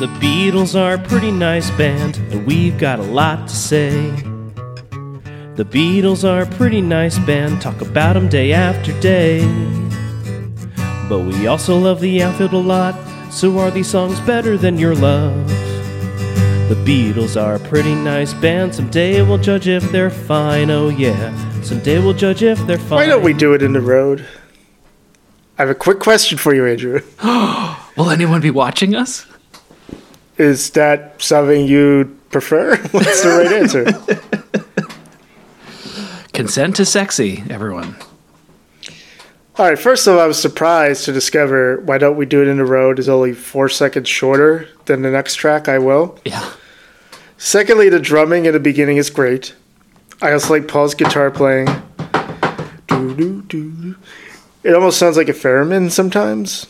The Beatles are a pretty nice band, and we've got a lot to say. The Beatles are a pretty nice band, talk about 'em day after day. But we also love the outfield a lot, so are these songs better than your love? The Beatles are a pretty nice band, someday we'll judge if they're fine, oh yeah. Someday we'll judge if they're fine. Why don't we do it in the road? I have a quick question for you, Andrew. Will anyone be watching us? Is that something you'd prefer? What's the right answer? Consent to sexy, everyone. All right, first of all, I was surprised to discover Why Don't We Do It in the Road is only four seconds shorter than the next track, I Will. Yeah. Secondly, the drumming in the beginning is great. I also like Paul's guitar playing. It almost sounds like a theremin sometimes.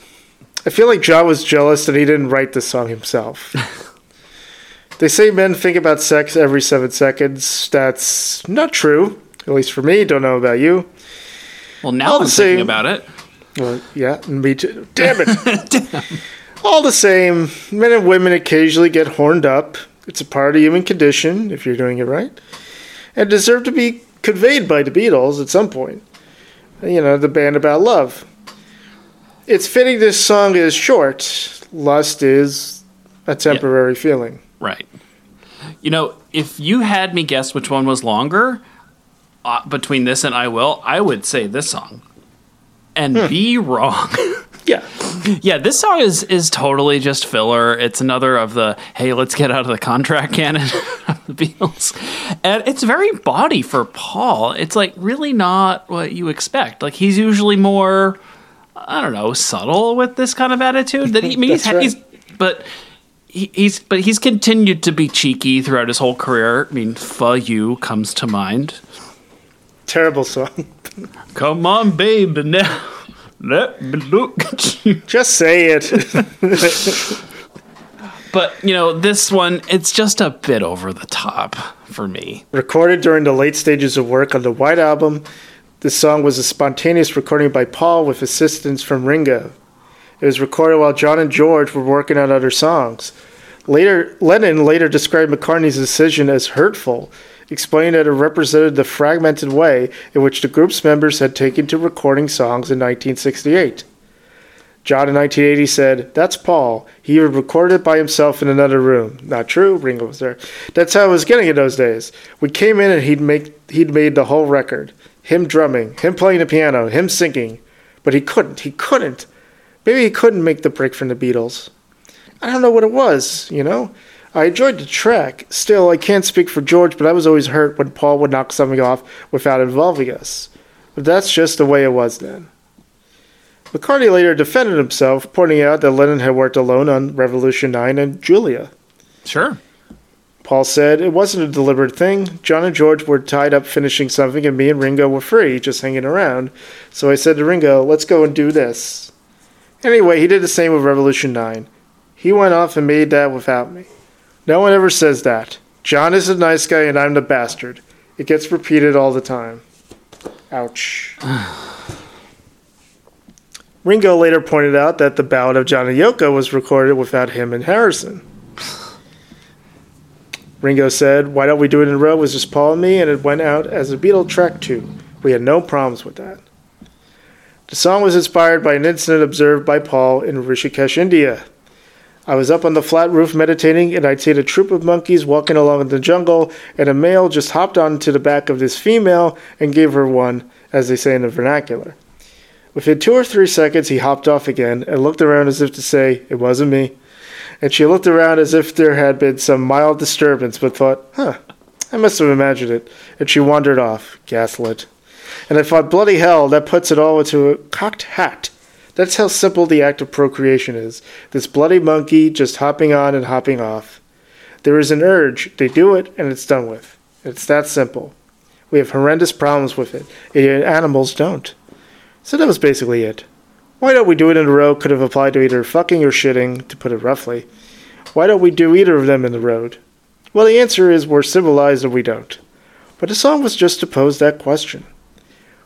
I feel like John was jealous that he didn't write this song himself. they say men think about sex every seven seconds. That's not true, at least for me. Don't know about you. Well, now All I'm the thinking about it. Well, yeah, me too. Damn it. All the same, men and women occasionally get horned up. It's a part of human condition, if you're doing it right, and deserve to be conveyed by the Beatles at some point. You know, the band about love. It's fitting this song is short. Lust is a temporary feeling. Right. You know, if you had me guess which one was longer uh, between this and I Will, I would say this song. And be wrong. Yeah. yeah, this song is is totally just filler. It's another of the hey, let's get out of the contract canon of the Beatles. And it's very body for Paul. It's like really not what you expect. Like he's usually more I don't know, subtle with this kind of attitude. That he, I mean, he's, right. he's but he, he's but he's continued to be cheeky throughout his whole career. I mean, "Fuh You" comes to mind. Terrible song. Come on, babe, now let me look at you. Just say it. But you know, this one, it's just a bit over the top for me. Recorded during the late stages of work on the White Album, this song was a spontaneous recording by Paul with assistance from Ringo. It was recorded while John and George were working on other songs. Later, Lennon later described McCartney's decision as hurtful, explaining that it represented the fragmented way in which the group's members had taken to recording songs in 1968. John in 1980 said, That's Paul. He had recorded it by himself in another room. Not true, Ringo was there. That's how it was getting in those days. We came in and he'd make he'd made the whole record. Him drumming, him playing the piano, him singing. But he couldn't. He couldn't. Maybe he couldn't make the break from the Beatles. I don't know what it was, you know? I enjoyed the track. Still, I can't speak for George, but I was always hurt when Paul would knock something off without involving us. But that's just the way it was then. McCartney later defended himself, pointing out that Lennon had worked alone on Revolution 9 and Julia. Sure. Paul said, It wasn't a deliberate thing. John and George were tied up finishing something, and me and Ringo were free, just hanging around. So I said to Ringo, Let's go and do this. Anyway, he did the same with Revolution 9. He went off and made that without me. No one ever says that. John is the nice guy, and I'm the bastard. It gets repeated all the time. Ouch. Ringo later pointed out that the Ballad of John and Yoko was recorded without him and Harrison. Ringo said, Why don't we do it in a road? It was just Paul and me, and it went out as a Beatle track too. We had no problems with that. The song was inspired by an incident observed by Paul in Rishikesh, India. I was up on the flat roof meditating, and I'd seen a troop of monkeys walking along in the jungle, and a male just hopped onto the back of this female and gave her one, as they say in the vernacular. Within two or three seconds, he hopped off again and looked around as if to say, It wasn't me. And she looked around as if there had been some mild disturbance, but thought, Huh, I must have imagined it. And she wandered off, gaslit. And I thought, Bloody hell, that puts it all into a cocked hat. That's how simple the act of procreation is. This bloody monkey just hopping on and hopping off. There is an urge, they do it, and it's done with. It's that simple. We have horrendous problems with it, and animals don't. So that was basically it. Why don't we do it in a road could have applied to either fucking or shitting, to put it roughly. Why don't we do either of them in the road? Well, the answer is we're civilized or we don't. But the song was just to pose that question.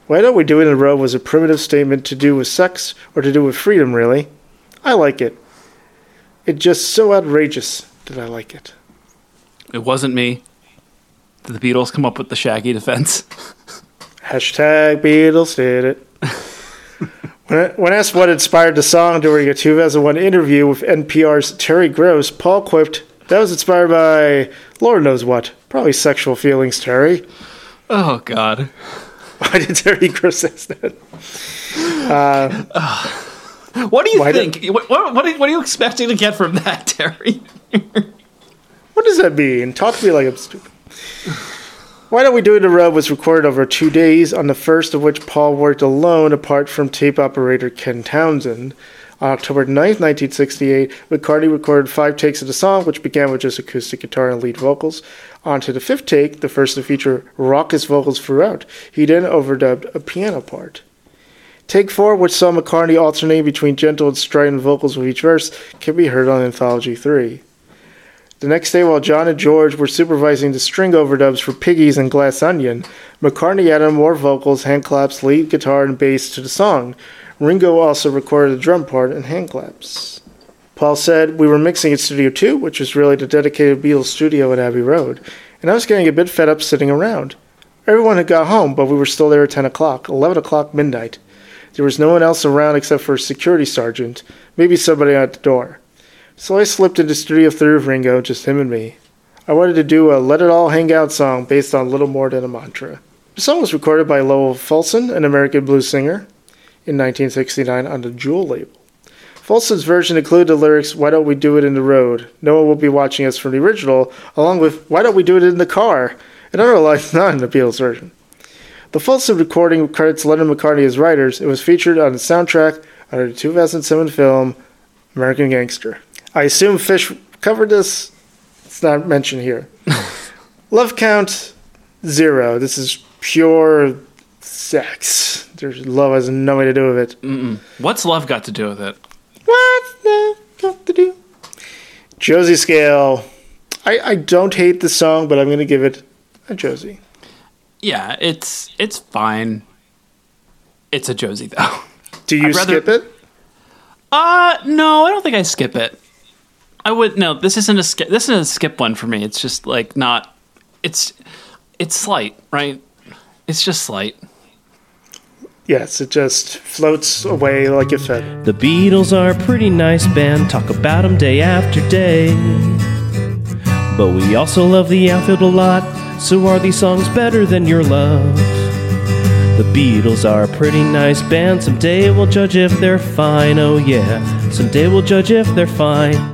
Why don't we do it in a road was a primitive statement to do with sex or to do with freedom, really. I like it. It's just so outrageous that I like it. It wasn't me. Did the Beatles come up with the Shaggy defense? Hashtag Beatles did it. When, asked what inspired the song during a 2001 interview with NPR's Terry Gross, Paul quipped, That was inspired by Lord knows what. Probably sexual feelings, Terry. Oh God. Why did Terry Gross ask that? Uh, what do you think? What, what, what, are, what are you expecting to get from that, Terry? What does that mean? Talk to me like I'm stupid. Why Don't We Do It in a was recorded over two days, on the first of which Paul worked alone apart from tape operator Ken Townsend. On October 9th, 1968, McCartney recorded five takes of the song, which began with just acoustic guitar and lead vocals. On to the fifth take, the first to feature raucous vocals throughout. He then overdubbed a piano part. Take four, which saw McCartney alternating between gentle and strident vocals with each verse, can be heard on Anthology 3. The next day, while John and George were supervising the string overdubs for Piggies and Glass Onion, McCartney added more vocals, hand claps, lead guitar, and bass to the song. Ringo also recorded the drum part and hand claps. Paul said, We were mixing at Studio 2, which was really the dedicated Beatles studio at Abbey Road, and I was getting a bit fed up sitting around. Everyone had got home, but we were still there at 10 o'clock, 11 o'clock midnight. There was no one else around except for a security sergeant, maybe somebody at the door. So I slipped into Studio 3 with Ringo, just him and me. I wanted to do a Let It All Hang Out song based on little more than a mantra. The song was recorded by Lowell Fulson, an American blues singer, in 1969 on the Jewel label. Fulson's version included the lyrics, Why Don't We Do It in the Road? No one will be watching us from the original, along with Why Don't We Do It in the Car? and other lines not in the Beatles version. The Fulson recording credits Lennon McCartney as writers. It was featured on the soundtrack of the 2007 film American Gangster. I assume Phish covered this. It's not mentioned here. Love count zero. This is pure sex. There's love has no way to do with it. What's love got to do with it? What's love got to do? Josie scale. I, I don't hate the song, but I'm going to give it a Josie. Yeah, it's it's fine. It's a Josie though. Do you rather- skip it? Uh no, I don't think I skip it. I would no. This isn't a skip. This isn't a skip one for me. It's just like not. It's it's slight, right? It's just slight. Yes, it just floats away like a feather. The Beatles are a pretty nice band, talk about them day after day. But we also love the outfield a lot, so are these songs better than your love? The Beatles are a pretty nice band, someday we'll judge if they're fine, oh yeah. Someday we'll judge if they're fine.